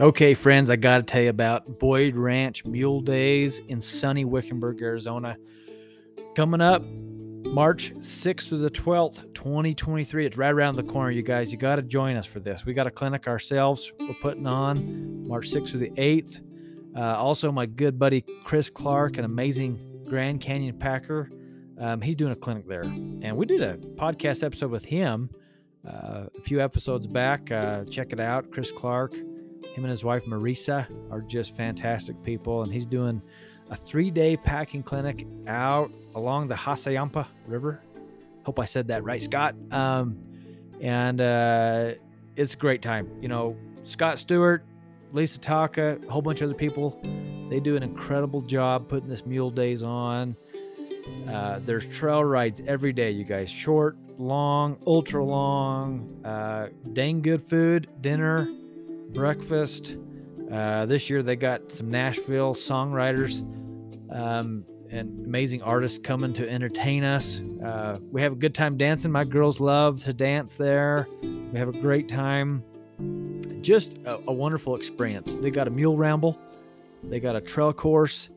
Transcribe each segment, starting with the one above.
Okay, friends, I got to tell you about Boyd Ranch Mule Days in sunny Wickenburg, Arizona. Coming up March 6th through the 12th, 2023. It's right around the corner, you guys. You got to join us for this. We got a clinic ourselves we're putting on March 6th through the 8th. Uh, also, my good buddy Chris Clark, an amazing Grand Canyon Packer, um, he's doing a clinic there. And we did a podcast episode with him uh, a few episodes back. Uh, check it out, Chris Clark him and his wife Marisa are just fantastic people, and he's doing a three-day packing clinic out along the Hassayampa River. Hope I said that right, Scott. Um, and uh, it's a great time. You know, Scott Stewart, Lisa Taka, a whole bunch of other people. They do an incredible job putting this Mule Days on. Uh, there's trail rides every day, you guys. Short, long, ultra long, uh, dang good food, dinner, breakfast. Uh, this year they got some Nashville songwriters um, and amazing artists coming to entertain us. Uh, we have a good time dancing. My girls love to dance there. We have a great time. Just a, a wonderful experience. They got a mule ramble, they got a trail course,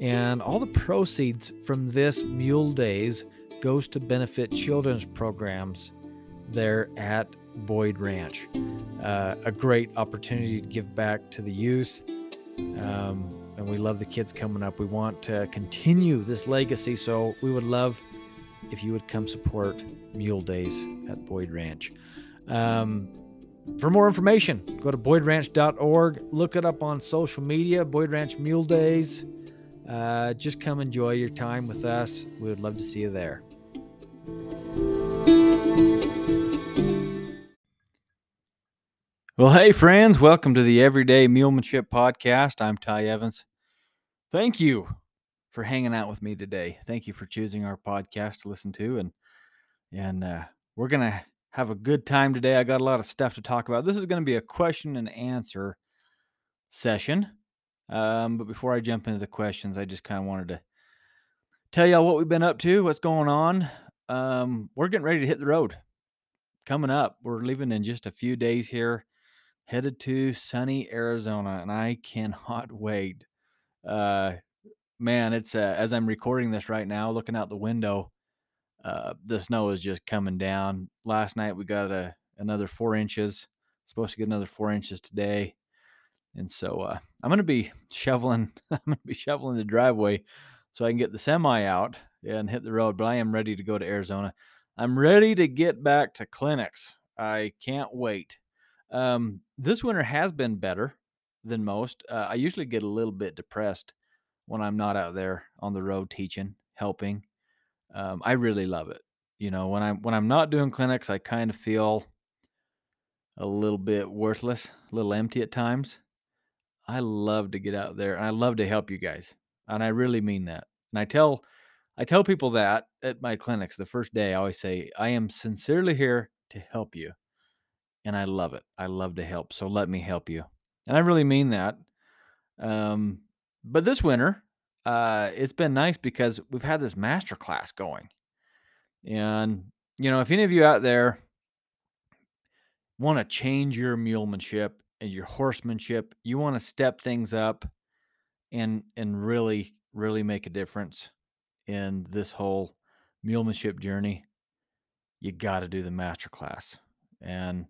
and all the proceeds from this Mule Days goes to benefit children's programs there at Boyd Ranch. Uh, a great opportunity to give back to the youth. Um, and we love the kids coming up. We want to continue this legacy. So we would love if you would come support Mule Days at Boyd Ranch. Um, for more information, go to boydranch.org. Look it up on social media, Boyd Ranch Mule Days. Uh, just come enjoy your time with us. We would love to see you there. Well, hey, friends, welcome to the Everyday Mulemanship Podcast. I'm Ty Evans. Thank you for hanging out with me today. Thank you for choosing our podcast to listen to, and and uh, we're gonna have a good time today. I got a lot of stuff to talk about. This is going to be a question and answer session. Um, but before I jump into the questions, I just kind of wanted to tell y'all what we've been up to, what's going on. Um, we're getting ready to hit the road. Coming up, we're leaving in just a few days here headed to sunny Arizona, and I cannot wait. Uh, man, it's uh, as I'm recording this right now, looking out the window, uh, the snow is just coming down. Last night we got a another four inches. Supposed to get another four inches today, and so uh, I'm gonna be shoveling. I'm gonna be shoveling the driveway so I can get the semi out and hit the road. But I am ready to go to Arizona. I'm ready to get back to clinics. I can't wait. Um, this winter has been better than most. Uh, I usually get a little bit depressed when I'm not out there on the road teaching, helping. Um, I really love it. You know, when I'm when I'm not doing clinics, I kind of feel a little bit worthless, a little empty at times. I love to get out there and I love to help you guys. And I really mean that. And I tell I tell people that at my clinics the first day I always say I am sincerely here to help you and I love it. I love to help. So let me help you. And I really mean that. Um, but this winter, uh, it's been nice because we've had this master class going. And, you know, if any of you out there want to change your mulemanship and your horsemanship, you want to step things up and and really, really make a difference in this whole mulemanship journey, you got to do the master class. And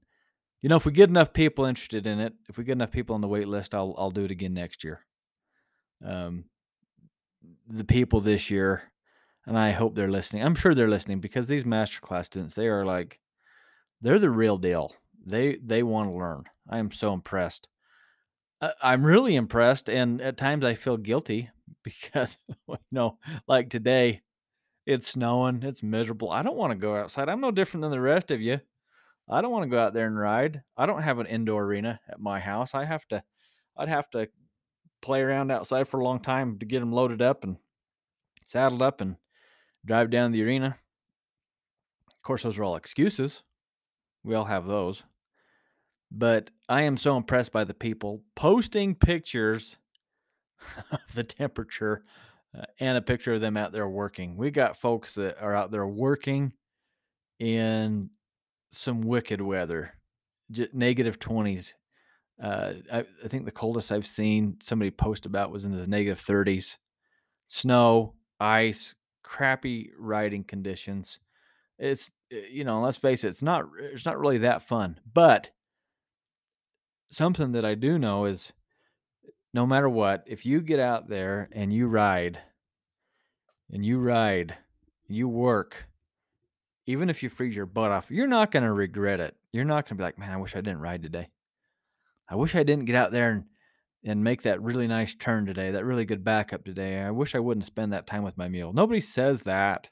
you know, if we get enough people interested in it, if we get enough people on the wait list, I'll I'll do it again next year. Um, the people this year, and I hope they're listening. I'm sure they're listening because these masterclass students, they are like, they're the real deal. They they want to learn. I am so impressed. I'm really impressed, and at times I feel guilty because you know, like today, it's snowing, it's miserable. I don't want to go outside. I'm no different than the rest of you. I don't want to go out there and ride. I don't have an indoor arena at my house. I have to, I'd have to play around outside for a long time to get them loaded up and saddled up and drive down the arena. Of course, those are all excuses. We all have those. But I am so impressed by the people posting pictures of the temperature uh, and a picture of them out there working. We got folks that are out there working in some wicked weather, negative 20s Uh, I, I think the coldest I've seen somebody post about was in the negative 30s. Snow, ice, crappy riding conditions. It's eh, you know, let's face it, it's not it's not really that fun. But something that I do know is no matter what, if you get out there and you ride and you ride, you work, even if you freeze your butt off, you're not going to regret it. You're not going to be like, man, I wish I didn't ride today. I wish I didn't get out there and, and make that really nice turn today, that really good backup today. I wish I wouldn't spend that time with my mule. Nobody says that.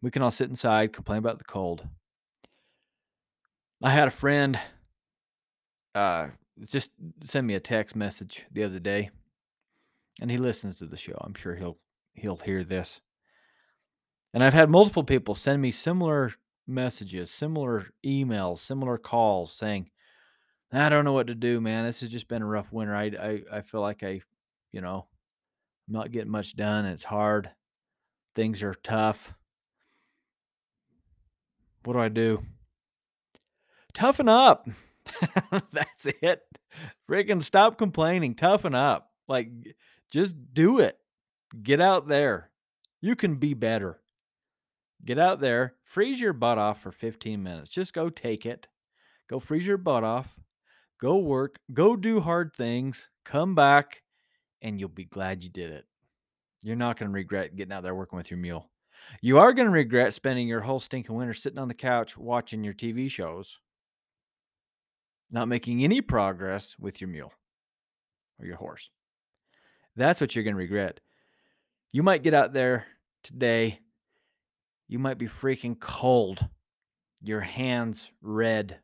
We can all sit inside, complain about the cold. I had a friend uh, just send me a text message the other day, and he listens to the show. I'm sure he'll he'll hear this. And I've had multiple people send me similar messages, similar emails, similar calls saying, I don't know what to do, man. This has just been a rough winter. I I, I feel like I, you know, I'm not getting much done. It's hard. Things are tough. What do I do? Toughen up. That's it. Freaking stop complaining. Toughen up. Like, just do it. Get out there. You can be better. Get out there, freeze your butt off for 15 minutes. Just go take it. Go freeze your butt off. Go work. Go do hard things. Come back, and you'll be glad you did it. You're not going to regret getting out there working with your mule. You are going to regret spending your whole stinking winter sitting on the couch watching your TV shows, not making any progress with your mule or your horse. That's what you're going to regret. You might get out there today, you might be freaking cold, your hands red,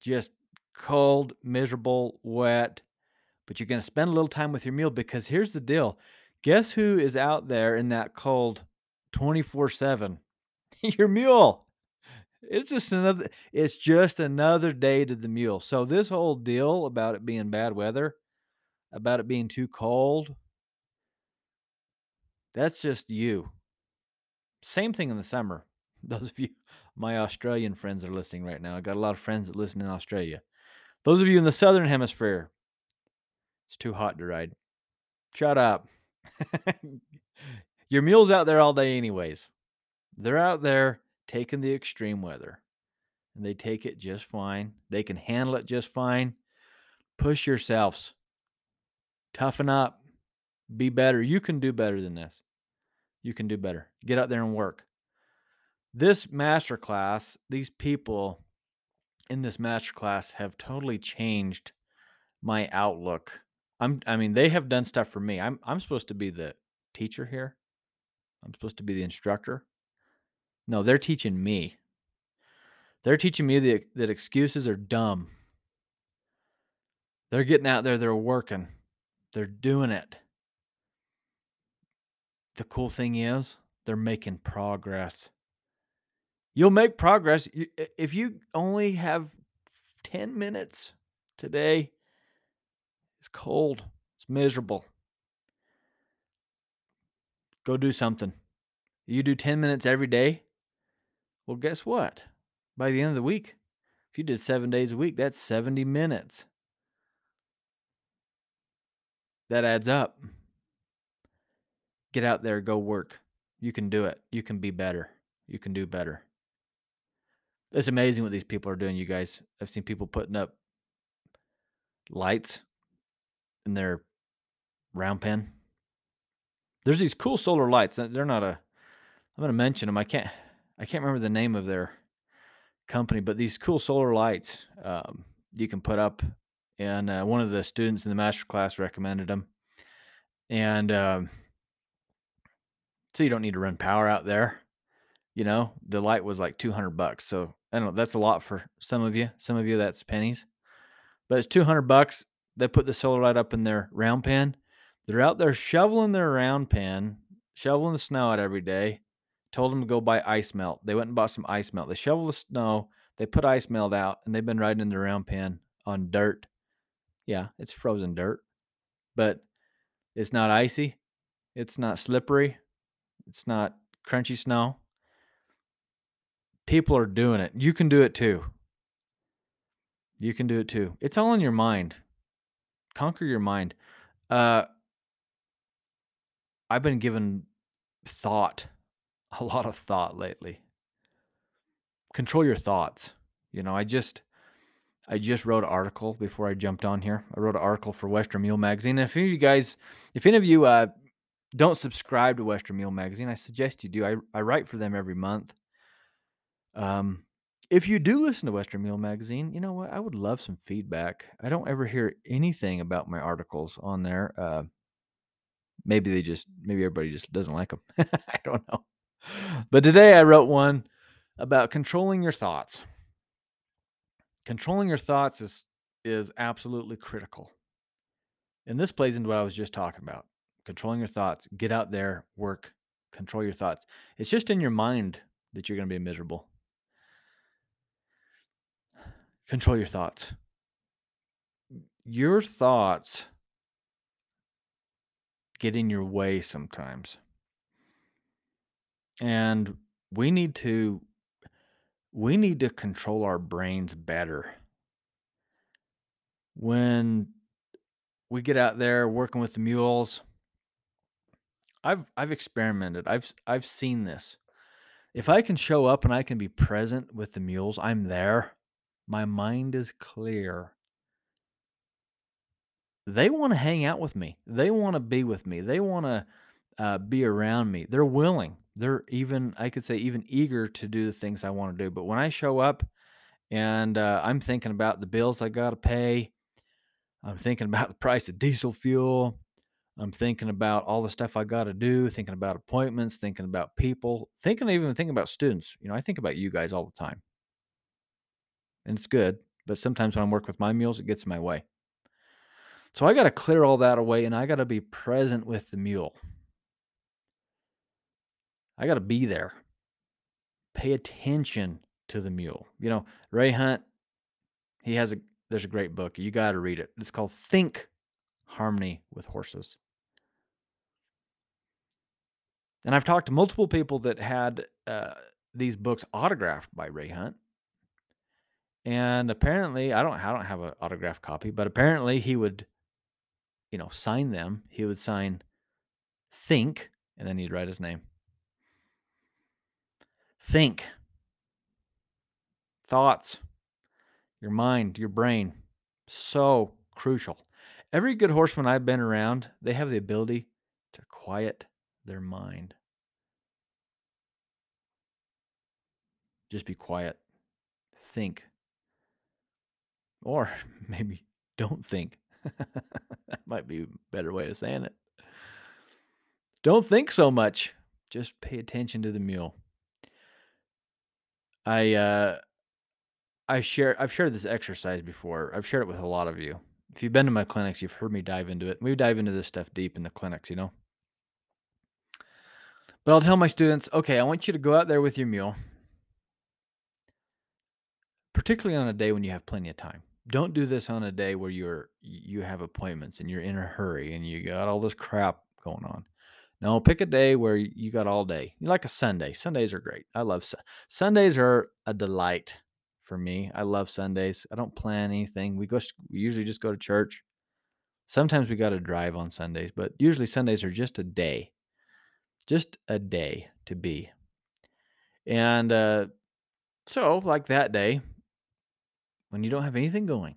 just cold, miserable, wet, but you're going to spend a little time with your mule because here's the deal. Guess who is out there in that cold 24 7? Your mule. It's just another it's just another day to the mule. So this whole deal about it being bad weather, about it being too cold, that's just you. Same thing in the summer. Those of you my Australian friends are listening right now. I got a lot of friends that listen in Australia. Those of you in the southern hemisphere, it's too hot to ride. Shut up. Your mule's out there all day, anyways. They're out there taking the extreme weather, and they take it just fine. They can handle it just fine. Push yourselves, toughen up, be better. You can do better than this. You can do better. Get out there and work. This master class, these people in this master class have totally changed my outlook. I'm I mean, they have done stuff for me. I'm I'm supposed to be the teacher here. I'm supposed to be the instructor. No, they're teaching me. They're teaching me that excuses are dumb. They're getting out there, they're working, they're doing it. The cool thing is, they're making progress. You'll make progress if you only have 10 minutes today. It's cold, it's miserable. Go do something. You do 10 minutes every day. Well, guess what? By the end of the week, if you did seven days a week, that's 70 minutes. That adds up. Get out there, go work. You can do it. You can be better. You can do better. It's amazing what these people are doing, you guys. I've seen people putting up lights in their round pen. There's these cool solar lights. They're not a. I'm going to mention them. I can't. I can't remember the name of their company, but these cool solar lights um, you can put up. And uh, one of the students in the master class recommended them. And um, so you don't need to run power out there. You know, the light was like 200 bucks. So I don't know. That's a lot for some of you. Some of you, that's pennies. But it's 200 bucks. They put the solar light up in their round pen. They're out there shoveling their round pen, shoveling the snow out every day. Told them to go buy ice melt. They went and bought some ice melt. They shovel the snow. They put ice melt out, and they've been riding in the round pen on dirt. Yeah, it's frozen dirt, but it's not icy. It's not slippery. It's not crunchy snow. People are doing it. You can do it too. You can do it too. It's all in your mind. Conquer your mind. Uh, I've been given thought, a lot of thought lately. Control your thoughts. You know, I just I just wrote an article before I jumped on here. I wrote an article for Western Mule Magazine. And if any of you guys, if any of you uh, don't subscribe to Western Mule Magazine, I suggest you do. I, I write for them every month. Um, if you do listen to Western Mule Magazine, you know what? I would love some feedback. I don't ever hear anything about my articles on there. Uh, maybe they just, maybe everybody just doesn't like them. I don't know. But today I wrote one about controlling your thoughts. Controlling your thoughts is is absolutely critical. And this plays into what I was just talking about. Controlling your thoughts. Get out there, work, control your thoughts. It's just in your mind that you're going to be miserable. Control your thoughts. Your thoughts get in your way sometimes. And we need to we need to control our brains better. When we get out there working with the mules, I've I've experimented. I've I've seen this. If I can show up and I can be present with the mules, I'm there. My mind is clear. They want to hang out with me. They want to be with me. They want to uh, be around me. They're willing. They're even, I could say, even eager to do the things I want to do. But when I show up and uh, I'm thinking about the bills I got to pay, I'm thinking about the price of diesel fuel, I'm thinking about all the stuff I got to do, thinking about appointments, thinking about people, thinking even thinking about students. You know, I think about you guys all the time. And it's good, but sometimes when I'm working with my mules, it gets in my way. So I got to clear all that away and I got to be present with the mule. I got to be there. Pay attention to the mule. You know, Ray Hunt, he has a there's a great book. You got to read it. It's called Think Harmony with Horses. And I've talked to multiple people that had uh, these books autographed by Ray Hunt. And apparently, I don't I don't have an autographed copy, but apparently he would you know, sign them. He would sign think and then he'd write his name. Think. Thoughts. Your mind, your brain. So crucial. Every good horseman I've been around, they have the ability to quiet their mind. Just be quiet. Think. Or maybe don't think. that might be a better way of saying it. Don't think so much. Just pay attention to the mule. I uh I share I've shared this exercise before. I've shared it with a lot of you. If you've been to my clinics, you've heard me dive into it. We dive into this stuff deep in the clinics, you know. But I'll tell my students, okay, I want you to go out there with your mule, particularly on a day when you have plenty of time. Don't do this on a day where you're you have appointments and you're in a hurry and you got all this crap going on. No, pick a day where you got all day. You like a Sunday. Sundays are great. I love Sundays are a delight for me. I love Sundays. I don't plan anything. We go we usually just go to church. Sometimes we got to drive on Sundays, but usually Sundays are just a day. Just a day to be. And uh, so, like that day, when you don't have anything going,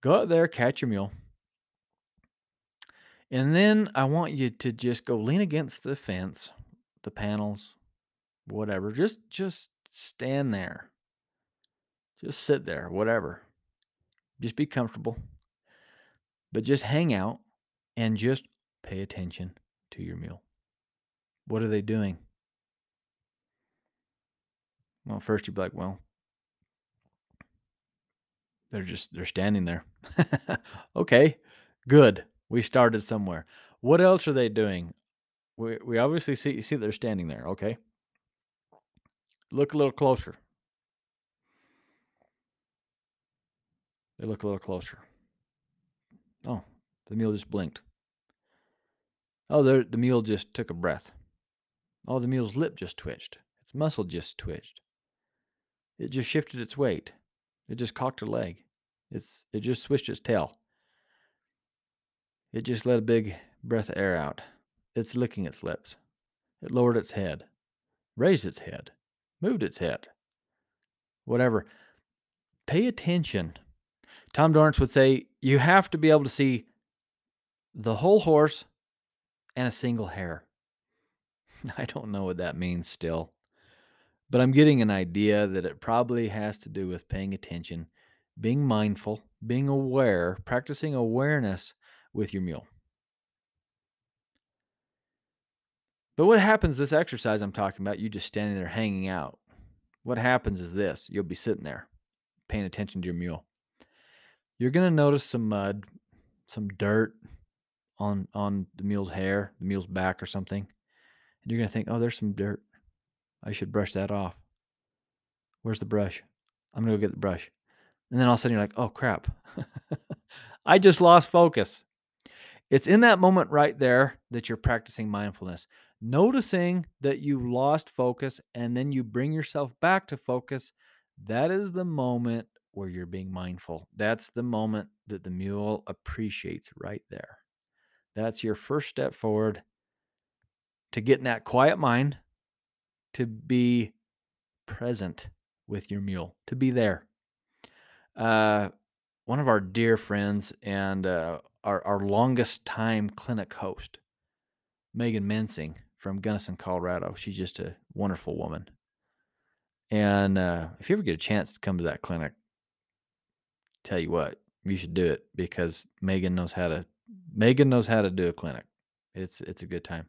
go out there, catch your mule. And then I want you to just go lean against the fence, the panels, whatever. Just just stand there. Just sit there, whatever. Just be comfortable. But just hang out and just pay attention to your mule. What are they doing? Well, first you'd be like, well, they're just they're standing there. okay, good. We started somewhere. What else are they doing? We we obviously see see they're standing there. Okay, look a little closer. They look a little closer. Oh, the mule just blinked. Oh, the mule just took a breath. Oh, the mule's lip just twitched. Its muscle just twitched. It just shifted its weight. It just cocked a leg. It's it just switched its tail. It just let a big breath of air out. It's licking its lips. It lowered its head, raised its head, moved its head. Whatever. Pay attention. Tom Dorrance would say you have to be able to see the whole horse and a single hair. I don't know what that means still, but I'm getting an idea that it probably has to do with paying attention, being mindful, being aware, practicing awareness with your mule. But what happens this exercise I'm talking about, you just standing there hanging out. What happens is this you'll be sitting there paying attention to your mule. You're going to notice some mud, some dirt on on the mule's hair, the mule's back or something. You're going to think, "Oh, there's some dirt. I should brush that off." Where's the brush? I'm going to go get the brush. And then all of a sudden you're like, "Oh crap. I just lost focus." It's in that moment right there that you're practicing mindfulness noticing that you lost focus and then you bring yourself back to focus, that is the moment where you're being mindful. That's the moment that the mule appreciates right there. That's your first step forward to get in that quiet mind, to be present with your mule, to be there. Uh, one of our dear friends and uh, our, our longest time clinic host, Megan Mensing, from Gunnison, Colorado. She's just a wonderful woman. And uh, if you ever get a chance to come to that clinic, tell you what, you should do it because Megan knows how to Megan knows how to do a clinic. It's it's a good time.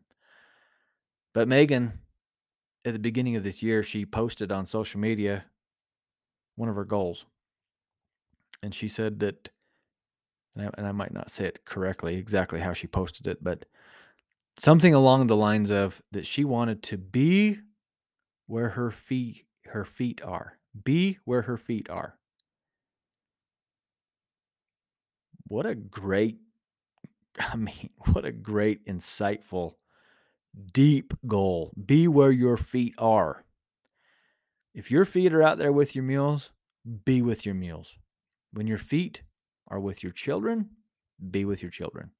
But Megan, at the beginning of this year, she posted on social media one of her goals. And she said that, and I, and I might not say it correctly, exactly how she posted it, but something along the lines of that she wanted to be where her feet her feet are. Be where her feet are. What a great I mean, what a great insightful deep goal. Be where your feet are. If your feet are out there with your mules, be with your mules. When your feet are with your children, be with your children.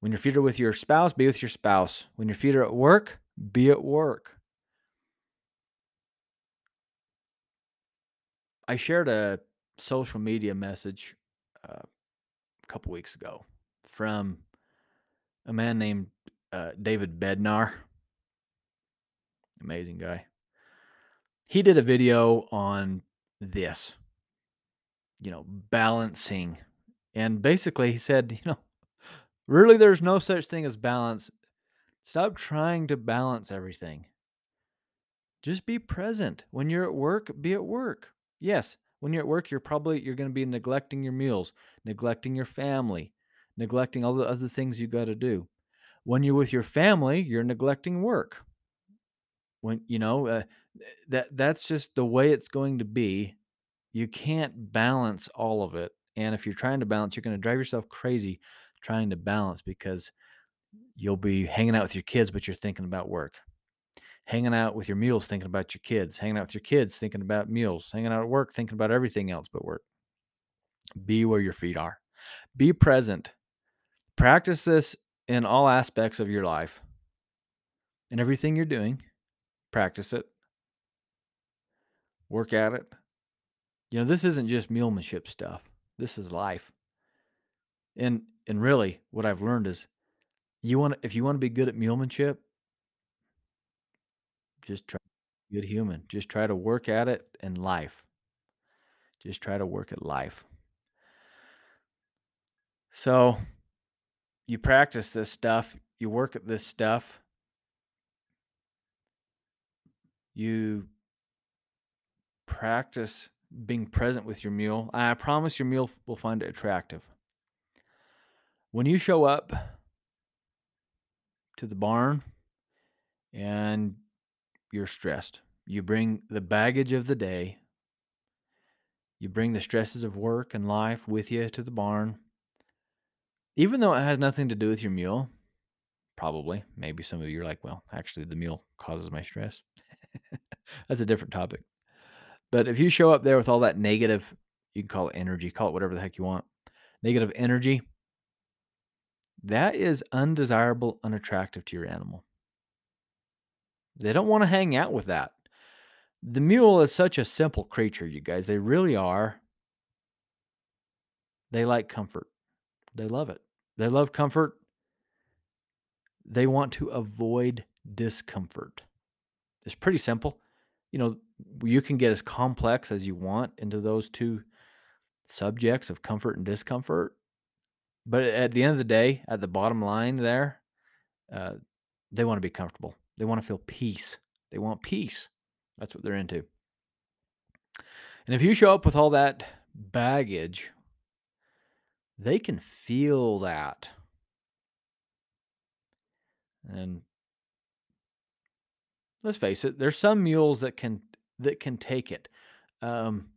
When your feet are with your spouse, be with your spouse. When your feet are at work, be at work. I shared a social media message uh, a couple weeks ago from a man named uh, David Bednar. Amazing guy. He did a video on this, you know, balancing. And basically, he said, you know, Really, there's no such thing as balance. Stop trying to balance everything. Just be present. When you're at work, be at work. Yes, when you're at work, you're probably you're going to be neglecting your meals, neglecting your family, neglecting all the other things you got to do. When you're with your family, you're neglecting work. When you know uh, that that's just the way it's going to be. You can't balance all of it. And if you're trying to balance, you're going to drive yourself crazy trying to balance because you'll be hanging out with your kids, but you're thinking about work. Hanging out with your mules, thinking about your kids. Hanging out with your kids, thinking about mules. Hanging out at work, thinking about everything else but work. Be where your feet are. Be present. Practice this in all aspects of your life. In everything you're doing, practice it. Work at it. You know, this isn't just mulemanship stuff. This is life. And and really, what I've learned is, you want if you want to be good at mulemanship, just try good human. Just try to work at it in life. Just try to work at life. So, you practice this stuff. You work at this stuff. You practice being present with your mule. I promise your mule will find it attractive. When you show up to the barn and you're stressed, you bring the baggage of the day, you bring the stresses of work and life with you to the barn. Even though it has nothing to do with your mule, probably, maybe some of you are like, well, actually, the mule causes my stress. That's a different topic. But if you show up there with all that negative, you can call it energy, call it whatever the heck you want, negative energy, that is undesirable, unattractive to your animal. They don't want to hang out with that. The mule is such a simple creature, you guys. They really are. They like comfort. They love it. They love comfort. They want to avoid discomfort. It's pretty simple. You know, you can get as complex as you want into those two subjects of comfort and discomfort. But at the end of the day, at the bottom line there, uh, they want to be comfortable. They want to feel peace. They want peace. That's what they're into. And if you show up with all that baggage, they can feel that. And let's face it, there's some mules that can that can take it. Um,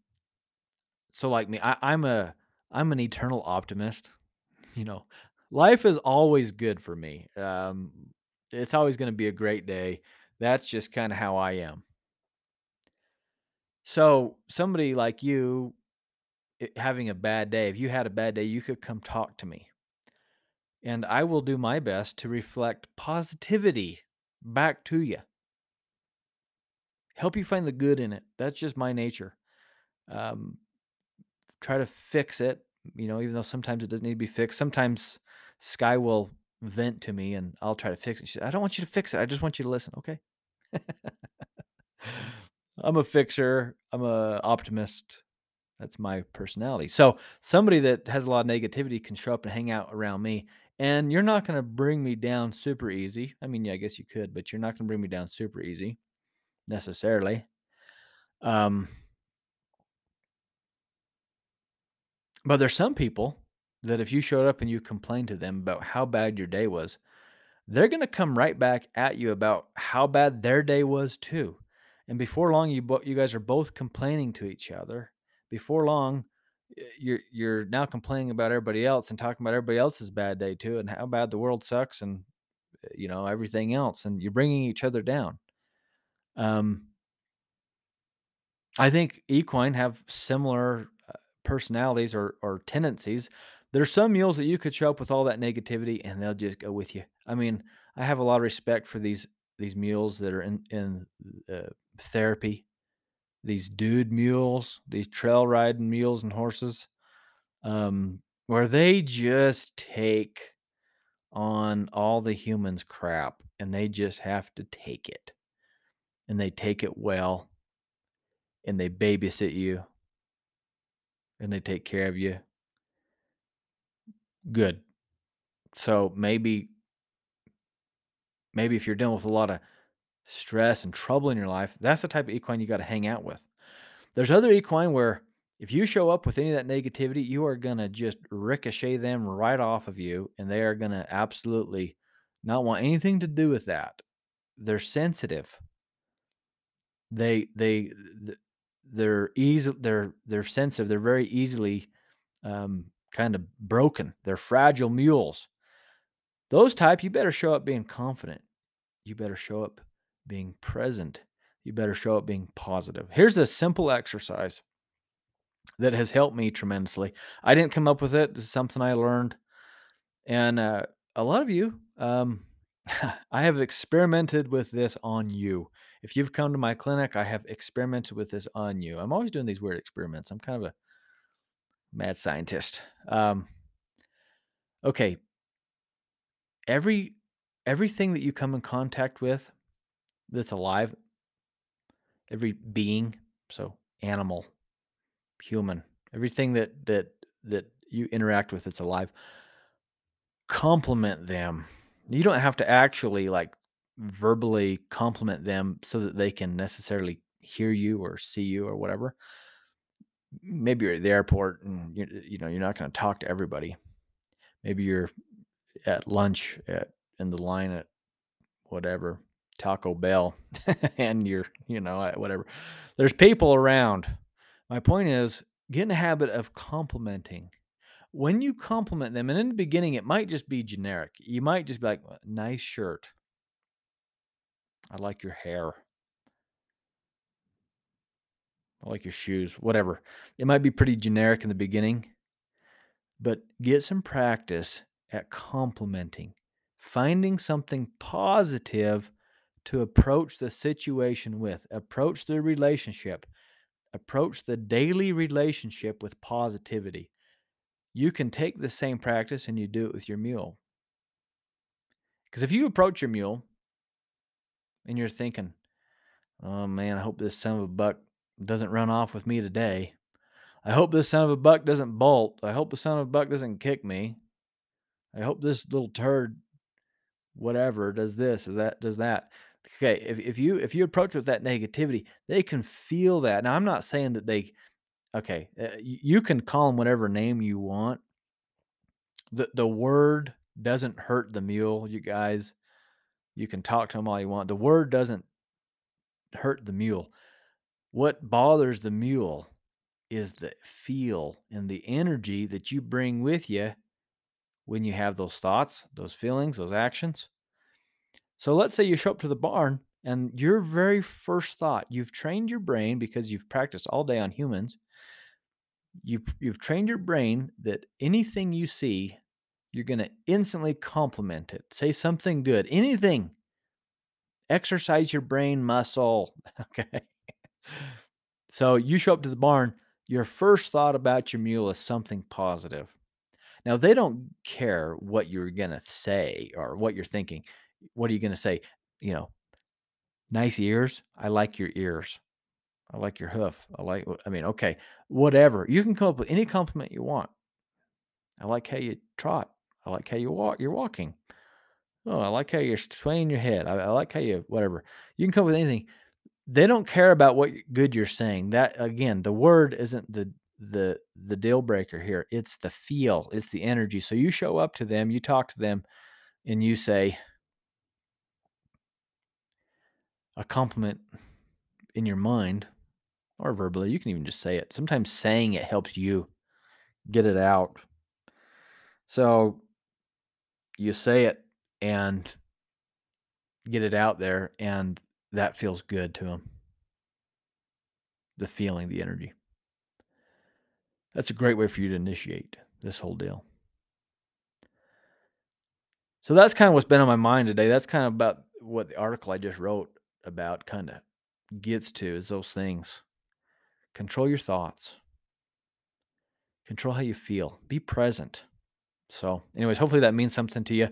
so like me, I, I'm a I'm an eternal optimist. You know, life is always good for me. Um, it's always going to be a great day. That's just kind of how I am. So somebody like you having a bad day, if you had a bad day, you could come talk to me. And I will do my best to reflect positivity back to you. Help you find the good in it. That's just my nature. Um, try to fix it, you know, even though sometimes it doesn't need to be fixed. Sometimes Sky will vent to me and I'll try to fix it. She said, I don't want you to fix it. I just want you to listen. Okay. I'm a fixer. I'm a optimist. That's my personality. So somebody that has a lot of negativity can show up and hang out around me, and you're not going to bring me down super easy. I mean, yeah, I guess you could, but you're not going to bring me down super easy necessarily. Um, but there's some people that if you showed up and you complained to them about how bad your day was, they're going to come right back at you about how bad their day was too. And before long, you bo- you guys are both complaining to each other. Before long, you're you're now complaining about everybody else and talking about everybody else's bad day too, and how bad the world sucks, and uh, you know everything else, and you're bringing each other down. Um, I think equine have similar uh, personalities or or tendencies. There's some mules that you could show up with all that negativity, and they'll just go with you. I mean, I have a lot of respect for these these mules that are in in uh, therapy, these dude mules, these trail riding mules and horses, um, where they just take on all the humans' crap and they just have to take it. And they take it well and they babysit you and they take care of you. Good. So maybe maybe if you're dealing with a lot of stress and trouble in your life, that's the type of equine you got to hang out with. There's other equine where if you show up with any of that negativity, you are going to just ricochet them right off of you and they are going to absolutely not want anything to do with that. They're sensitive. They they they're easy they're they're sensitive. They're very easily um, kind of broken. They're fragile mules. Those type, you better show up being confident. You better show up being present. You better show up being positive. Here's a simple exercise that has helped me tremendously. I didn't come up with it. This is something I learned. And uh, a lot of you, um, I have experimented with this on you. If you've come to my clinic, I have experimented with this on you. I'm always doing these weird experiments. I'm kind of a mad scientist. Um, okay. Every everything that you come in contact with that's alive, every being, so animal, human, everything that that that you interact with that's alive, compliment them. You don't have to actually like verbally compliment them so that they can necessarily hear you or see you or whatever. Maybe you're at the airport and you you know you're not going to talk to everybody. Maybe you're at lunch at in the line at whatever Taco Bell and you're, you know, uh, whatever. There's people around. My point is get in the habit of complimenting. When you compliment them, and in the beginning, it might just be generic. You might just be like, uh, nice shirt. I like your hair. I like your shoes, whatever. It might be pretty generic in the beginning, but get some practice at complimenting, finding something positive to approach the situation with, approach the relationship, approach the daily relationship with positivity. You can take the same practice and you do it with your mule. Because if you approach your mule and you're thinking, oh man, I hope this son of a buck doesn't run off with me today. I hope this son of a buck doesn't bolt. I hope the son of a buck doesn't kick me. I hope this little turd, whatever, does this or that, does that. Okay, if, if you if you approach with that negativity, they can feel that. Now, I'm not saying that they. Okay, uh, you can call them whatever name you want. The the word doesn't hurt the mule, you guys. You can talk to them all you want. The word doesn't hurt the mule. What bothers the mule is the feel and the energy that you bring with you when you have those thoughts, those feelings, those actions. So let's say you show up to the barn and your very first thought, you've trained your brain because you've practiced all day on humans. You've, you've trained your brain that anything you see, you're going to instantly compliment it. Say something good, anything. Exercise your brain muscle. Okay. So you show up to the barn, your first thought about your mule is something positive. Now, they don't care what you're going to say or what you're thinking. What are you going to say? You know, nice ears. I like your ears. I like your hoof. I like, I mean, okay, whatever. You can come up with any compliment you want. I like how you trot. I like how you walk. You're walking. Oh, I like how you're swaying your head. I, I like how you, whatever. You can come up with anything they don't care about what good you're saying. That again, the word isn't the the the deal breaker here. It's the feel, it's the energy. So you show up to them, you talk to them, and you say a compliment in your mind or verbally. You can even just say it. Sometimes saying it helps you get it out. So you say it and get it out there and that feels good to them. The feeling, the energy. That's a great way for you to initiate this whole deal. So that's kind of what's been on my mind today. That's kind of about what the article I just wrote about kind of gets to is those things. Control your thoughts. Control how you feel. Be present. So, anyways, hopefully that means something to you.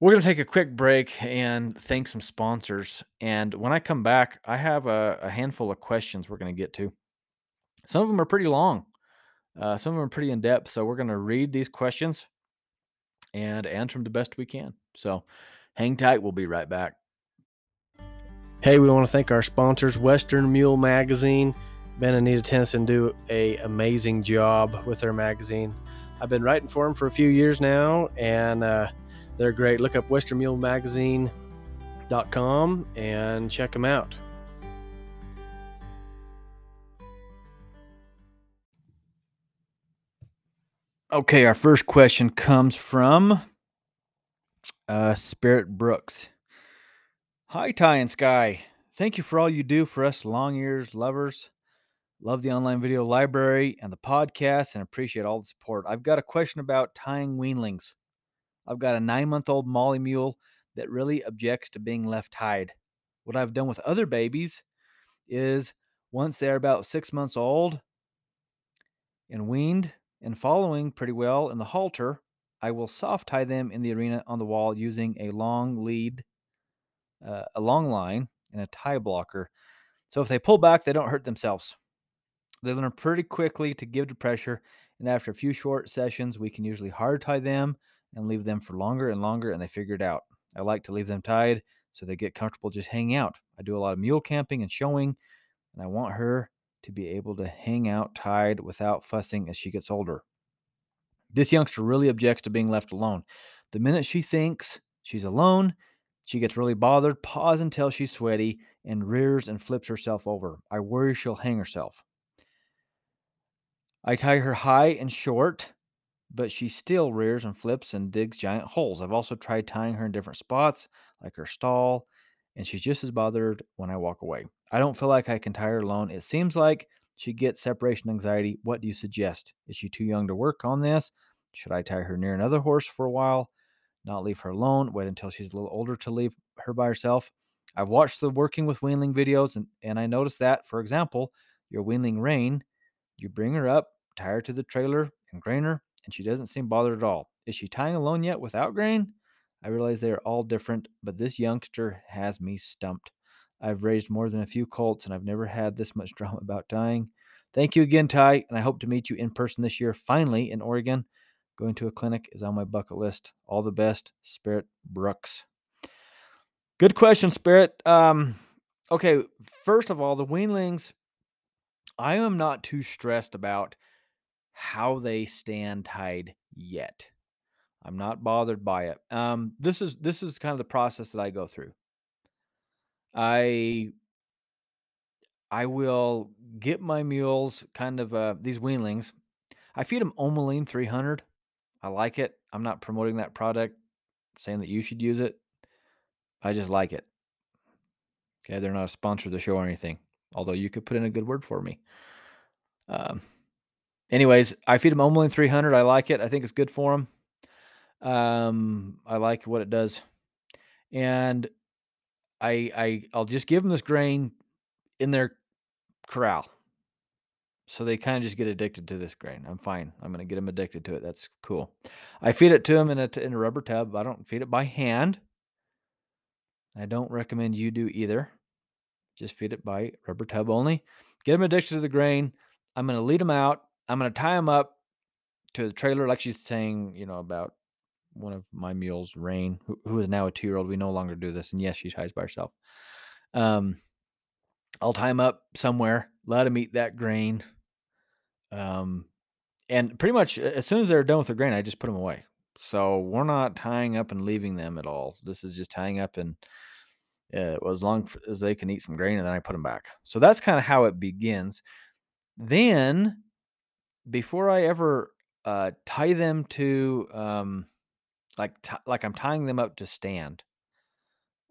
We're going to take a quick break and thank some sponsors. And when I come back, I have a, a handful of questions we're going to get to. Some of them are pretty long, uh, some of them are pretty in depth. So we're going to read these questions and answer them the best we can. So hang tight. We'll be right back. Hey, we want to thank our sponsors, Western Mule Magazine. Ben and Anita Tennyson do a amazing job with their magazine. I've been writing for them for a few years now, and uh, they're great. Look up westernmulemagazine.com and check them out. Okay, our first question comes from uh, Spirit Brooks. Hi, Ty and Sky. Thank you for all you do for us long ears lovers. Love the online video library and the podcast and appreciate all the support. I've got a question about tying weanlings. I've got a nine month old Molly mule that really objects to being left tied. What I've done with other babies is once they're about six months old and weaned and following pretty well in the halter, I will soft tie them in the arena on the wall using a long lead, uh, a long line, and a tie blocker. So if they pull back, they don't hurt themselves. They learn pretty quickly to give to pressure, and after a few short sessions, we can usually hard tie them and leave them for longer and longer, and they figure it out. I like to leave them tied so they get comfortable just hanging out. I do a lot of mule camping and showing, and I want her to be able to hang out tied without fussing as she gets older. This youngster really objects to being left alone. The minute she thinks she's alone, she gets really bothered, paws until she's sweaty, and rears and flips herself over. I worry she'll hang herself. I tie her high and short but she still rears and flips and digs giant holes. I've also tried tying her in different spots, like her stall and she's just as bothered when I walk away. I don't feel like I can tie her alone. It seems like she gets separation anxiety. What do you suggest? Is she too young to work on this? Should I tie her near another horse for a while? Not leave her alone, wait until she's a little older to leave her by herself. I've watched the working with weanling videos and, and I noticed that, for example, your weanling Rain, you bring her up, tie her to the trailer and grain her, and she doesn't seem bothered at all. Is she tying alone yet without grain? I realize they are all different, but this youngster has me stumped. I've raised more than a few colts and I've never had this much drama about tying. Thank you again, Ty, and I hope to meet you in person this year, finally in Oregon. Going to a clinic is on my bucket list. All the best, Spirit Brooks. Good question, Spirit. Um, okay, first of all, the weanlings, I am not too stressed about how they stand tied yet. I'm not bothered by it. Um, this is this is kind of the process that I go through. I I will get my mules kind of uh, these weanlings. I feed them Omolene 300. I like it. I'm not promoting that product, saying that you should use it. I just like it. Okay, they're not a sponsor of the show or anything. Although you could put in a good word for me. Um, anyways, I feed them Omolene 300. I like it. I think it's good for them. Um, I like what it does, and I I I'll just give them this grain in their corral. So they kind of just get addicted to this grain. I'm fine. I'm going to get them addicted to it. That's cool. I feed it to them in a, in a rubber tub. I don't feed it by hand. I don't recommend you do either. Just feed it by rubber tub only. Get them addicted to the grain. I'm going to lead them out. I'm going to tie them up to the trailer, like she's saying, you know, about one of my mules, Rain, who, who is now a two year old. We no longer do this. And yes, she ties by herself. Um, I'll tie them up somewhere, let them eat that grain. Um, and pretty much as soon as they're done with their grain, I just put them away. So we're not tying up and leaving them at all. This is just tying up and uh, as long as they can eat some grain, and then I put them back. So that's kind of how it begins. Then, before I ever uh, tie them to, um, like t- like I'm tying them up to stand.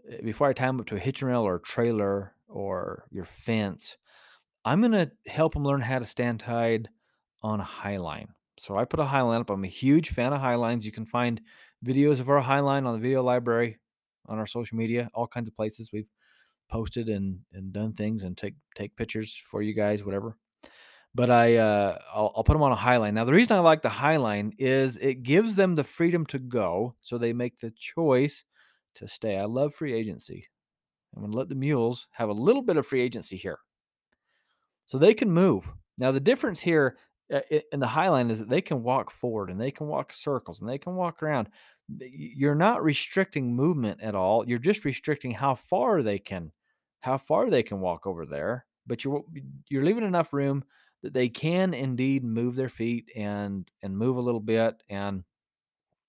Eh, before I tie them up to a hitching rail or a trailer or your fence, I'm gonna help them learn how to stand tied on a high line. So I put a high line up. I'm a huge fan of high lines. You can find videos of our high line on the video library on our social media, all kinds of places we've posted and and done things and take take pictures for you guys, whatever. But I uh, I'll, I'll put them on a high line. Now the reason I like the high line is it gives them the freedom to go, so they make the choice to stay. I love free agency. I'm going to let the mules have a little bit of free agency here, so they can move. Now the difference here uh, in the high line is that they can walk forward and they can walk circles and they can walk around you're not restricting movement at all. You're just restricting how far they can how far they can walk over there, but you're you're leaving enough room that they can indeed move their feet and and move a little bit and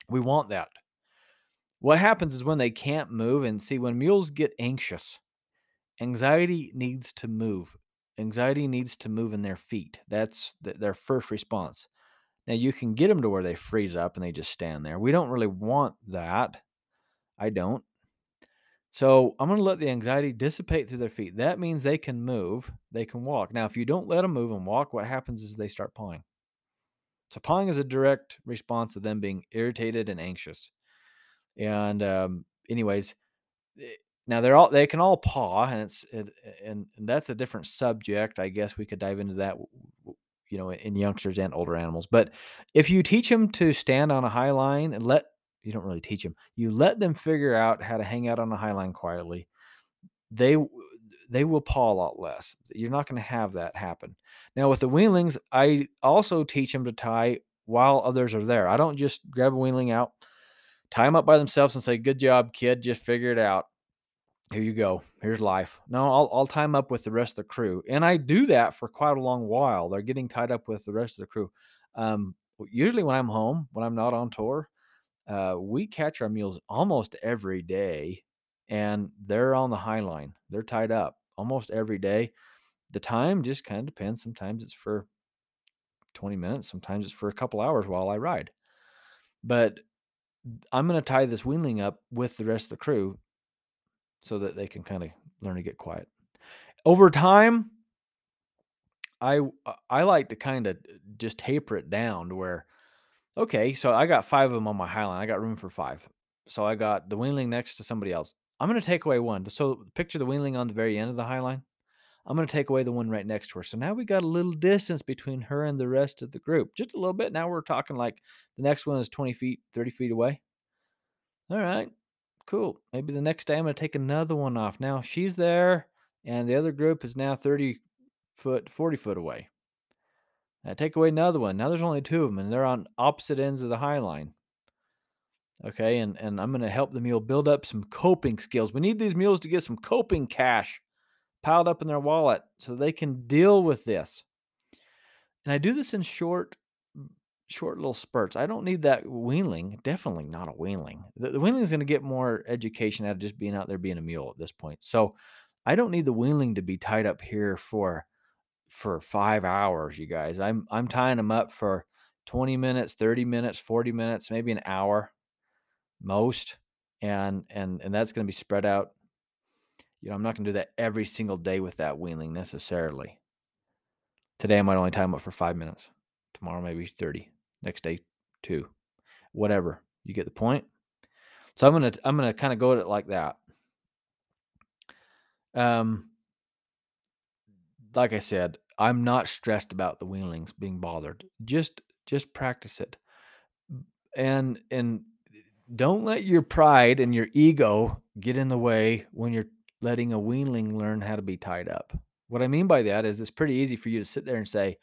we want that. What happens is when they can't move and see when mules get anxious, anxiety needs to move. Anxiety needs to move in their feet. That's their first response. Now you can get them to where they freeze up and they just stand there. We don't really want that. I don't. So I'm going to let the anxiety dissipate through their feet. That means they can move, they can walk. Now, if you don't let them move and walk, what happens is they start pawing. So pawing is a direct response of them being irritated and anxious. And um, anyways, eh, now they're all they can all paw, and it's it, and, and that's a different subject. I guess we could dive into that you know, in youngsters and older animals. But if you teach them to stand on a high line and let you don't really teach them, you let them figure out how to hang out on a high line quietly. They they will paw a lot less. You're not going to have that happen. Now with the weanlings, I also teach them to tie while others are there. I don't just grab a weanling out, tie them up by themselves, and say, "Good job, kid. Just figure it out." Here you go. Here's life. No, I'll, I'll tie them up with the rest of the crew. And I do that for quite a long while. They're getting tied up with the rest of the crew. Um, usually when I'm home, when I'm not on tour, uh, we catch our mules almost every day and they're on the high line. They're tied up almost every day. The time just kind of depends. Sometimes it's for 20 minutes, sometimes it's for a couple hours while I ride. But I'm going to tie this weanling up with the rest of the crew so that they can kind of learn to get quiet. Over time, I I like to kind of just taper it down to where, okay, so I got five of them on my highline. I got room for five. So I got the weanling next to somebody else. I'm going to take away one. So picture the weanling on the very end of the highline. I'm going to take away the one right next to her. So now we got a little distance between her and the rest of the group. Just a little bit. Now we're talking like the next one is 20 feet, 30 feet away. All right, cool. Maybe the next day I'm going to take another one off. Now she's there, and the other group is now 30 foot, 40 foot away. Now take away another one. Now there's only two of them, and they're on opposite ends of the high line. Okay, and, and I'm going to help the mule build up some coping skills. We need these mules to get some coping cash piled up in their wallet so they can deal with this. And I do this in short, short little spurts. I don't need that weanling. Definitely not a weanling. The, the weanling is going to get more education out of just being out there being a mule at this point. So I don't need the weanling to be tied up here for for five hours, you guys. I'm I'm tying them up for 20 minutes, 30 minutes, 40 minutes, maybe an hour most. And and and that's going to be spread out. You know, I'm not going to do that every single day with that weanling necessarily. Today I might only tie them up for five minutes. Tomorrow maybe 30. Next day, two. Whatever. You get the point? So I'm gonna I'm gonna kind of go at it like that. Um like I said, I'm not stressed about the weanlings being bothered. Just just practice it. And and don't let your pride and your ego get in the way when you're letting a weanling learn how to be tied up. What I mean by that is it's pretty easy for you to sit there and say,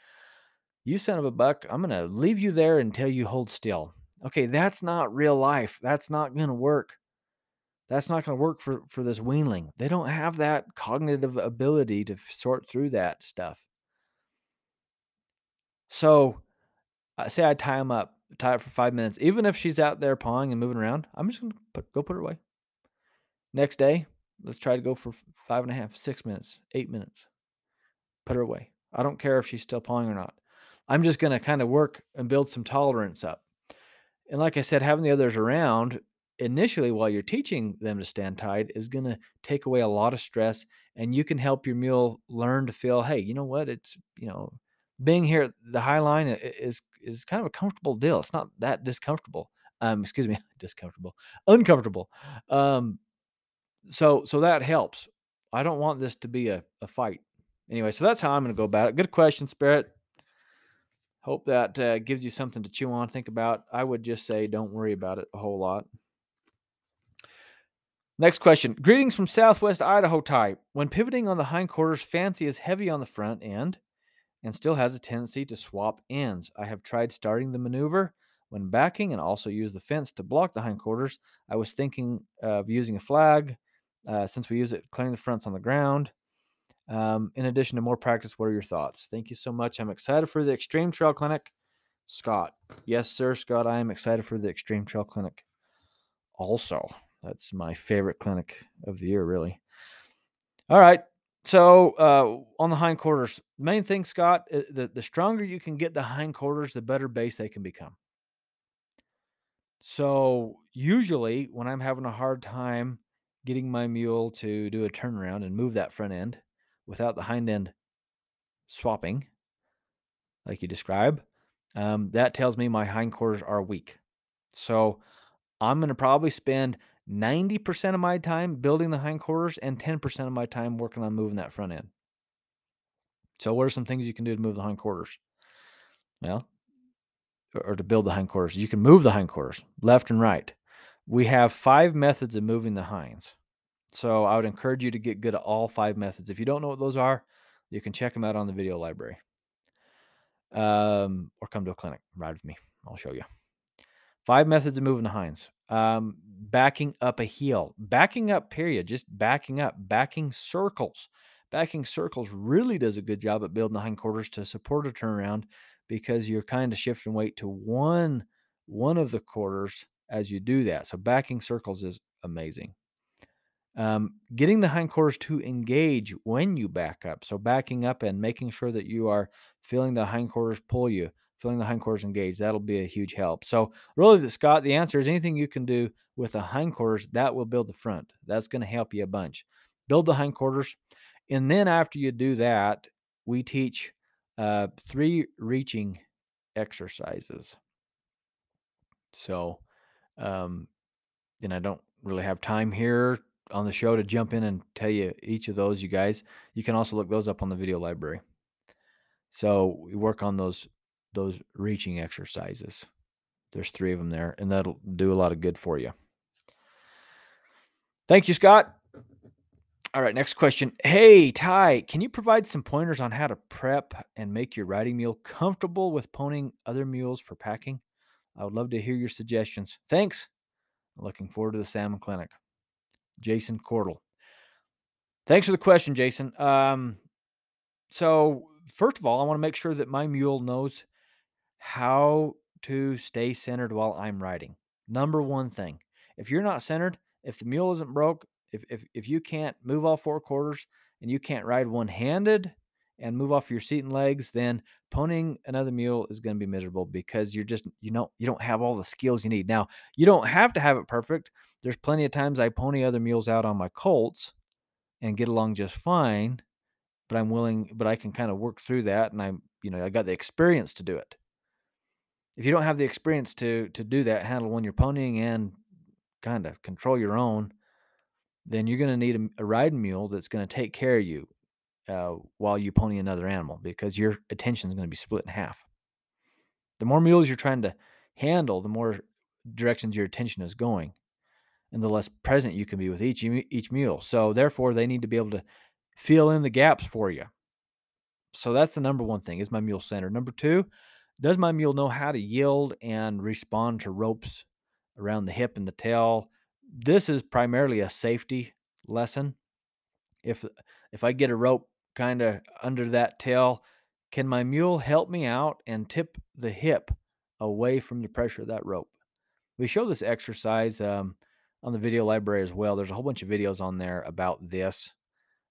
"You son of a buck, I'm going to leave you there until you hold still." Okay, that's not real life. That's not going to work. That's not going to work for for this weanling. They don't have that cognitive ability to sort through that stuff. So, say I tie them up, tie it for five minutes. Even if she's out there pawing and moving around, I'm just gonna put, go put her away. Next day, let's try to go for five and a half, six minutes, eight minutes. Put her away. I don't care if she's still pawing or not. I'm just gonna kind of work and build some tolerance up. And like I said, having the others around initially while you're teaching them to stand tied is going to take away a lot of stress and you can help your mule learn to feel hey you know what it's you know being here at the high line is is kind of a comfortable deal. It's not that discomfortable. Um, excuse me, discomfortable, uncomfortable. Um, so so that helps. I don't want this to be a, a fight. Anyway, so that's how I'm going to go about it. Good question, Spirit. Hope that uh, gives you something to chew on, think about. I would just say don't worry about it a whole lot. Next question. Greetings from Southwest Idaho type. When pivoting on the hindquarters, fancy is heavy on the front end and still has a tendency to swap ends. I have tried starting the maneuver when backing and also use the fence to block the hindquarters. I was thinking of using a flag uh, since we use it clearing the fronts on the ground. Um, in addition to more practice, what are your thoughts? Thank you so much. I'm excited for the Extreme Trail Clinic. Scott. Yes, sir, Scott. I am excited for the Extreme Trail Clinic. Also, that's my favorite clinic of the year, really. All right. So uh, on the hindquarters, main thing, Scott, uh, the, the stronger you can get the hindquarters, the better base they can become. So usually when I'm having a hard time getting my mule to do a turnaround and move that front end without the hind end swapping, like you describe, um, that tells me my hindquarters are weak. So I'm going to probably spend 90% of my time building the hindquarters and 10% of my time working on moving that front end. So, what are some things you can do to move the hindquarters? Well, or to build the hindquarters, you can move the hindquarters left and right. We have five methods of moving the hinds. So, I would encourage you to get good at all five methods. If you don't know what those are, you can check them out on the video library. Um, or come to a clinic, ride with me. I'll show you. Five methods of moving the hinds. Um, backing up a heel, backing up, period, just backing up, backing circles. Backing circles really does a good job at building the hindquarters to support a turnaround because you're kind of shifting weight to one one of the quarters as you do that. So backing circles is amazing. Um, getting the hindquarters to engage when you back up. So backing up and making sure that you are feeling the hindquarters pull you feeling the hindquarters engaged. That'll be a huge help. So, really, the, Scott, the answer is anything you can do with the hindquarters that will build the front. That's going to help you a bunch. Build the hindquarters. And then after you do that, we teach uh, three reaching exercises. So, um, and I don't really have time here on the show to jump in and tell you each of those, you guys. You can also look those up on the video library. So we work on those those reaching exercises. There's three of them there, and that'll do a lot of good for you. Thank you, Scott. All right, next question. Hey, Ty, can you provide some pointers on how to prep and make your riding mule comfortable with ponying other mules for packing? I would love to hear your suggestions. Thanks. Looking forward to the salmon clinic. Jason Cordell. Thanks for the question, Jason. Um, so first of all, I want to make sure that my mule knows how to stay centered while I'm riding. Number one thing. If you're not centered, if the mule isn't broke, if if if you can't move all four quarters and you can't ride one-handed and move off your seat and legs, then ponying another mule is going to be miserable because you're just you know you don't have all the skills you need. Now, you don't have to have it perfect. There's plenty of times I pony other mules out on my colts and get along just fine, but I'm willing but I can kind of work through that and I'm, you know, I got the experience to do it. If you don't have the experience to to do that, handle when you're ponying and kind of control your own, then you're going to need a, a riding mule that's going to take care of you uh, while you pony another animal because your attention is going to be split in half. The more mules you're trying to handle, the more directions your attention is going, and the less present you can be with each each mule. So therefore, they need to be able to fill in the gaps for you. So that's the number one thing: is my mule centered. Number two, does my mule know how to yield and respond to ropes around the hip and the tail? This is primarily a safety lesson. If if I get a rope kind of under that tail, can my mule help me out and tip the hip away from the pressure of that rope? We show this exercise um, on the video library as well. There's a whole bunch of videos on there about this,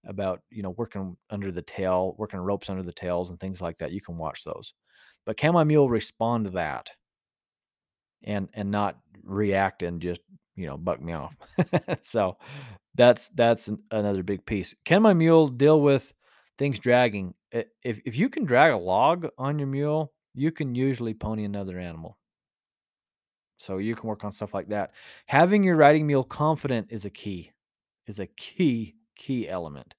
about you know working under the tail, working ropes under the tails, and things like that. You can watch those. But can my mule respond to that and and not react and just you know buck me off? so that's that's another big piece. Can my mule deal with things dragging? Eh, if if you can drag a log on your mule, you can usually pony another animal. So you can work on stuff like that. Having your riding mule confident is a key, is a key key element.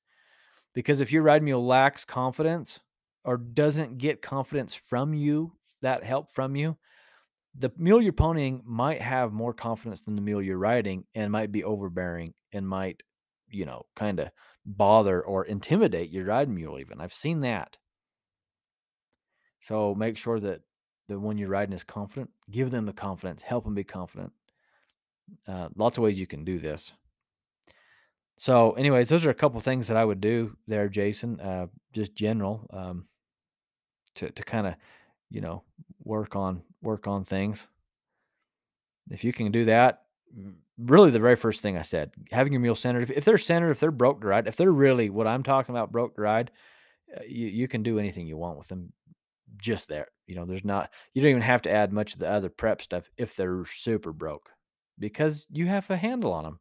Because if your riding mule lacks confidence, or doesn't get confidence from you, that help from you, the mule you're ponying might have more confidence than the mule you're riding and might be overbearing and might, you know, kind of bother or intimidate your riding mule even. I've seen that. So make sure that the one you're riding is confident. Give them the confidence. Help them be confident. Uh, lots of ways you can do this. So, anyways, those are a couple things that I would do there, Jason. Uh, just general um, to to kind of, you know, work on work on things. If you can do that, really the very first thing I said, having your mule centered. If, if they're centered, if they're broke to ride, if they're really what I'm talking about, broke to ride, uh, you you can do anything you want with them. Just there, you know. There's not. You don't even have to add much of the other prep stuff if they're super broke, because you have a handle on them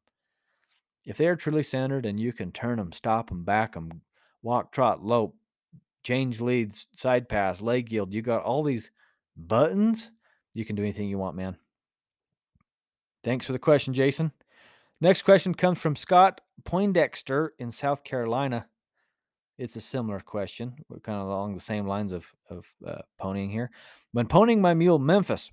if they are truly centered and you can turn them, stop them, back them, walk, trot, lope, change leads, side pass, leg yield, you got all these buttons, you can do anything you want, man. Thanks for the question, Jason. Next question comes from Scott Poindexter in South Carolina. It's a similar question. We're kind of along the same lines of, of uh, ponying here. When ponying my mule Memphis,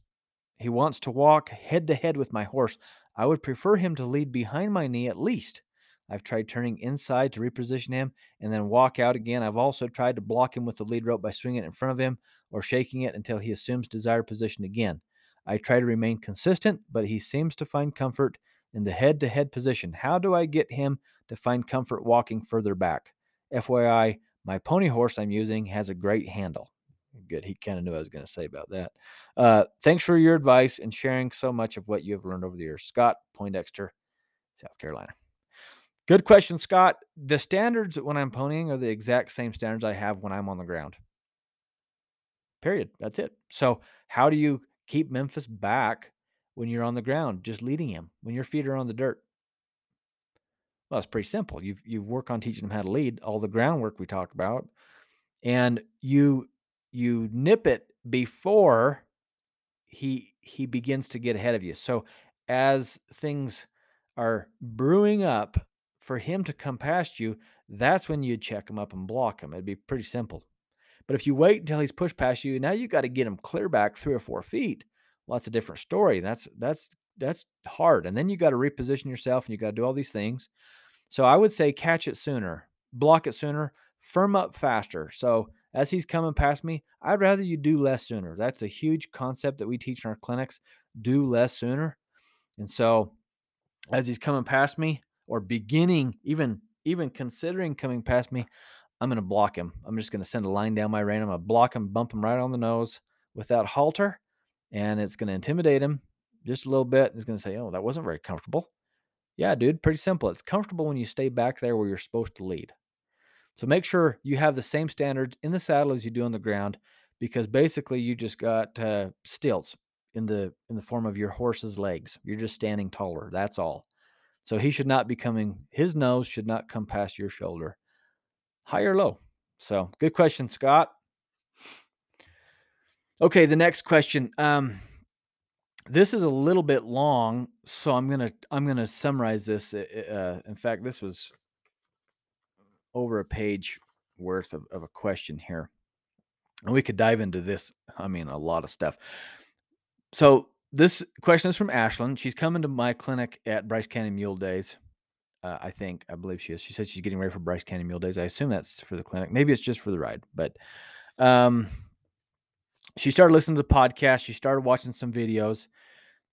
he wants to walk head to head with my horse. I would prefer him to lead behind my knee at least. I've tried turning inside to reposition him and then walk out again. I've also tried to block him with the lead rope by swinging it in front of him or shaking it until he assumes desired position again. I try to remain consistent, but he seems to find comfort in the head to head position. How do I get him to find comfort walking further back? FYI, my pony horse I'm using has a great handle. Good. He kind of knew I was going to say about that. Uh, thanks for your advice and sharing so much of what you have learned over the years. Scott Poindexter, South Carolina. Good question, Scott. The standards when I'm ponying are the exact same standards I have when I'm on the ground. Period. That's it. So, how do you keep Memphis back when you're on the ground, just leading him when your feet are on the dirt? Well, it's pretty simple. You've you've worked on teaching him how to lead, all the groundwork we talk about, and you you nip it before he he begins to get ahead of you. So as things are brewing up for him to come past you, that's when you check him up and block him. It'd be pretty simple. But if you wait until he's pushed past you, now you got to get him clear back three or four feet. Well, that's a different story. That's that's that's hard. And then you got to reposition yourself and you got to do all these things. So I would say catch it sooner, block it sooner, firm up faster. So as he's coming past me, I'd rather you do less sooner. That's a huge concept that we teach in our clinics. Do less sooner. And so as he's coming past me or beginning, even even considering coming past me, I'm going to block him. I'm just going to send a line down my rein. I'm going to block him, bump him right on the nose with that halter, and it's going to intimidate him just a little bit. He's going to say, "Oh, that wasn't very comfortable." Yeah, dude, pretty simple. It's comfortable when you stay back there where you're supposed to lead. So make sure you have the same standards in the saddle as you do on the ground, because basically you just got uh, stilts in the in the form of your horse's legs. You're just standing taller. That's all. So he should not be coming. His nose should not come past your shoulder, high or low. So good question, Scott. Okay, the next question. Um, this is a little bit long, so I'm gonna I'm gonna summarize this. Uh, in fact, this was over a page worth of, of a question here. And we could dive into this. I mean, a lot of stuff. So this question is from Ashlyn. She's coming to my clinic at Bryce Canyon Mule Days. Uh, I think, I believe she is. She said she's getting ready for Bryce Canyon Mule Days. I assume that's for the clinic. Maybe it's just for the ride, but um, she started listening to the podcast. She started watching some videos.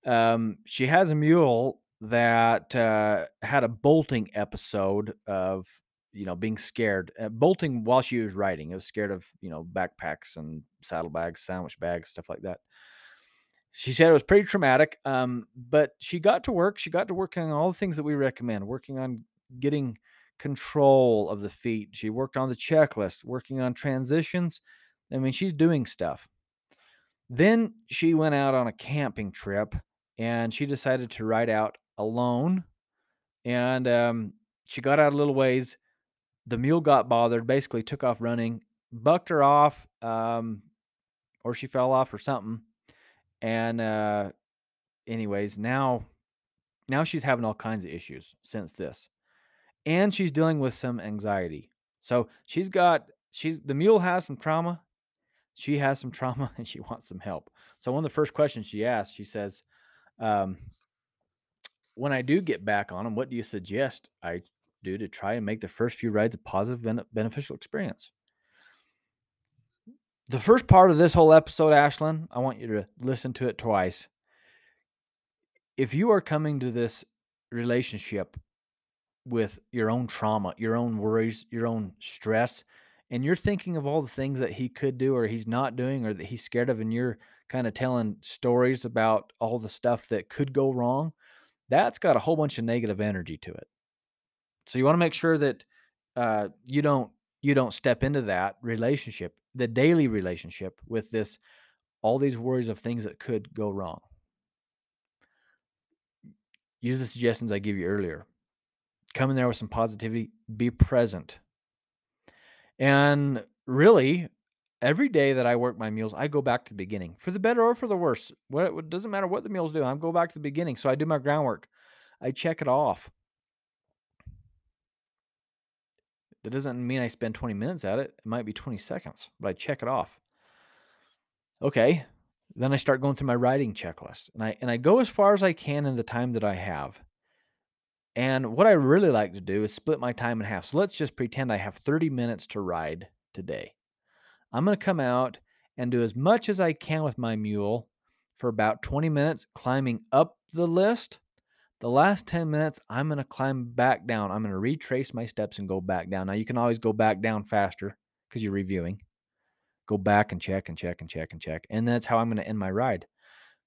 Um, she has a mule that uh, had a bolting episode of you know being scared uh, bolting while she was riding it was scared of you know backpacks and saddlebags sandwich bags stuff like that she said it was pretty traumatic um, but she got to work she got to work on all the things that we recommend working on getting control of the feet she worked on the checklist working on transitions i mean she's doing stuff then she went out on a camping trip and she decided to ride out alone and um, she got out a little ways the mule got bothered, basically took off running, bucked her off, um, or she fell off or something. And uh, anyways, now now she's having all kinds of issues since this, and she's dealing with some anxiety. So she's got she's the mule has some trauma. She has some trauma and she wants some help. So one of the first questions she asked, she says, um, "When I do get back on them, what do you suggest I do to try and make the first few rides a positive, beneficial experience. The first part of this whole episode, Ashlyn, I want you to listen to it twice. If you are coming to this relationship with your own trauma, your own worries, your own stress, and you're thinking of all the things that he could do or he's not doing or that he's scared of, and you're kind of telling stories about all the stuff that could go wrong, that's got a whole bunch of negative energy to it. So you want to make sure that uh, you don't you don't step into that relationship, the daily relationship with this all these worries of things that could go wrong. Use the suggestions I gave you earlier. Come in there with some positivity, be present. And really, every day that I work my meals, I go back to the beginning for the better or for the worse. What it doesn't matter what the meals do, I go back to the beginning. So I do my groundwork. I check it off. That doesn't mean I spend 20 minutes at it. It might be 20 seconds, but I check it off. Okay. Then I start going through my writing checklist and I and I go as far as I can in the time that I have. And what I really like to do is split my time in half. So let's just pretend I have 30 minutes to ride today. I'm going to come out and do as much as I can with my mule for about 20 minutes climbing up the list the last 10 minutes, I'm going to climb back down. I'm going to retrace my steps and go back down. Now, you can always go back down faster because you're reviewing. Go back and check and check and check and check. And that's how I'm going to end my ride.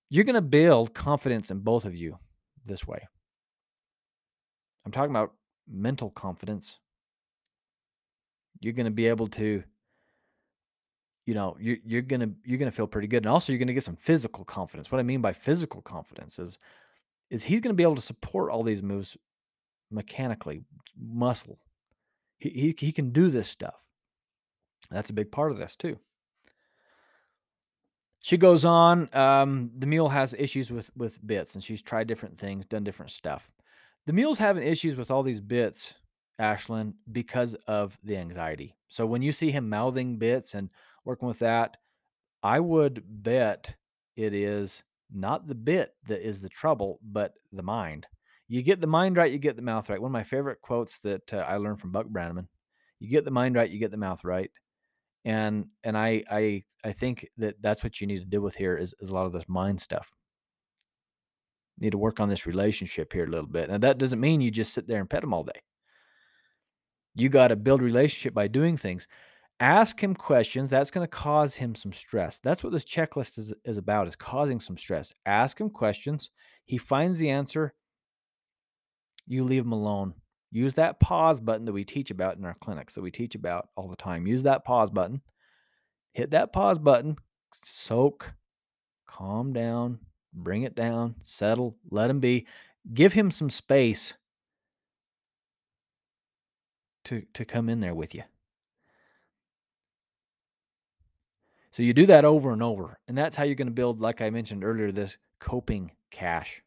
You're going to build confidence in both of you this way. I'm talking about mental confidence. You're going to be able to you know, you're you're gonna you're gonna feel pretty good, and also you're gonna get some physical confidence. What I mean by physical confidence is is he's gonna be able to support all these moves mechanically, muscle. He he, he can do this stuff. That's a big part of this too. She goes on. Um, the mule has issues with with bits, and she's tried different things, done different stuff. The mule's having issues with all these bits, Ashlyn, because of the anxiety. So when you see him mouthing bits and working with that, I would bet it is not the bit that is the trouble, but the mind. You get the mind right, you get the mouth right. One of my favorite quotes that uh, I learned from Buck Brannaman: "You get the mind right, you get the mouth right." And and I I I think that that's what you need to deal with here is, is a lot of this mind stuff. You need to work on this relationship here a little bit, Now that doesn't mean you just sit there and pet them all day. You got to build relationship by doing things. Ask him questions. That's going to cause him some stress. That's what this checklist is, is about, is causing some stress. Ask him questions. He finds the answer. You leave him alone. Use that pause button that we teach about in our clinics, that we teach about all the time. Use that pause button. Hit that pause button. Soak. Calm down. Bring it down. Settle. Let him be. Give him some space to, to come in there with you. So you do that over and over. And that's how you're going to build, like I mentioned earlier, this coping cash.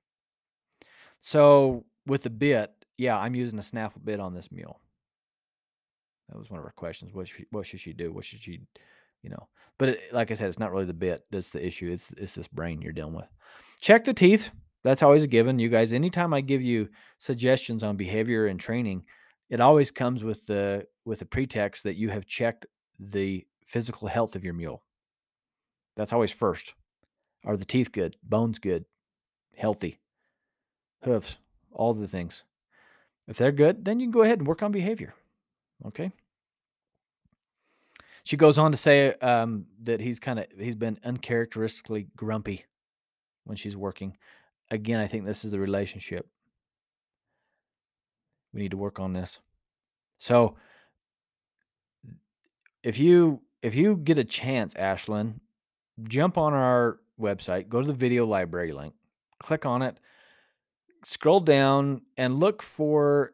So with the bit, yeah, I'm using a snaffle bit on this mule. That was one of our questions. What should, what should she do? What should she, you know? But it, like I said, it's not really the bit that's the issue. It's it's this brain you're dealing with. Check the teeth. That's always a given. You guys, anytime I give you suggestions on behavior and training, it always comes with the with the pretext that you have checked the physical health of your mule. That's always first. Are the teeth good? Bones good? Healthy? Hooves? All the things. If they're good, then you can go ahead and work on behavior. Okay. She goes on to say um, that he's kind of he's been uncharacteristically grumpy when she's working. Again, I think this is the relationship. We need to work on this. So if you if you get a chance, Ashlyn, jump on our website, go to the video library link, click on it, scroll down, and look for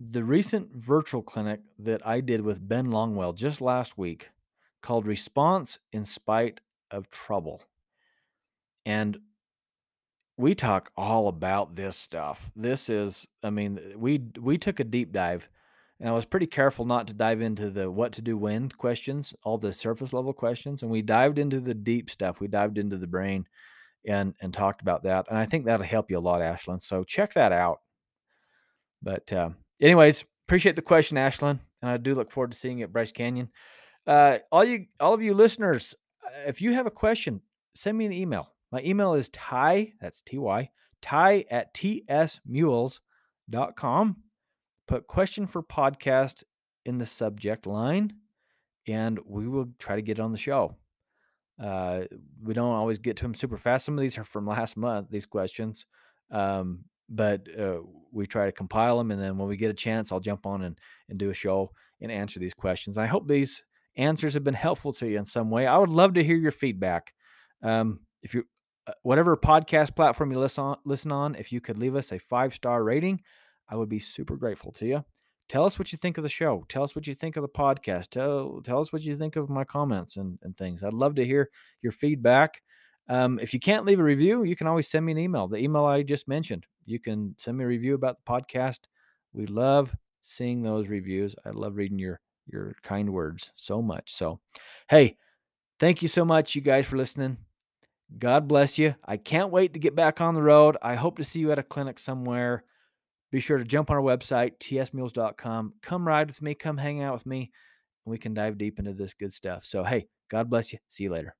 the recent virtual clinic that I did with Ben Longwell just last week called Response in Spite of Trouble. And we talk all about this stuff. This is, I mean, we we took a deep dive and I was pretty careful not to dive into the what to do when questions, all the surface level questions, and we dived into the deep stuff. We dived into the brain and and talked about that, and I think that'll help you a lot, Ashlyn. So check that out. But uh, anyways, appreciate the question, Ashlyn, and I do look forward to seeing you at Bryce Canyon. Uh, all you, all of you listeners, uh, if you have a question, send me an email. My email is ty, that's T-Y, ty at tsmules.com put question for podcast in the subject line and we will try to get it on the show. Uh, we don't always get to them super fast. Some of these are from last month, these questions. Um, but uh, we try to compile them. And then when we get a chance, I'll jump on and, and do a show and answer these questions. I hope these answers have been helpful to you in some way. I would love to hear your feedback. Um, if you, uh, whatever podcast platform you listen on, listen on, if you could leave us a five star rating, I would be super grateful to you. Tell us what you think of the show. Tell us what you think of the podcast. Tell tell us what you think of my comments and, and things. I'd love to hear your feedback. Um, if you can't leave a review, you can always send me an email. The email I just mentioned. You can send me a review about the podcast. We love seeing those reviews. I love reading your your kind words so much. So, hey, thank you so much, you guys, for listening. God bless you. I can't wait to get back on the road. I hope to see you at a clinic somewhere. Be sure to jump on our website, tsmules.com. Come ride with me, come hang out with me, and we can dive deep into this good stuff. So, hey, God bless you. See you later.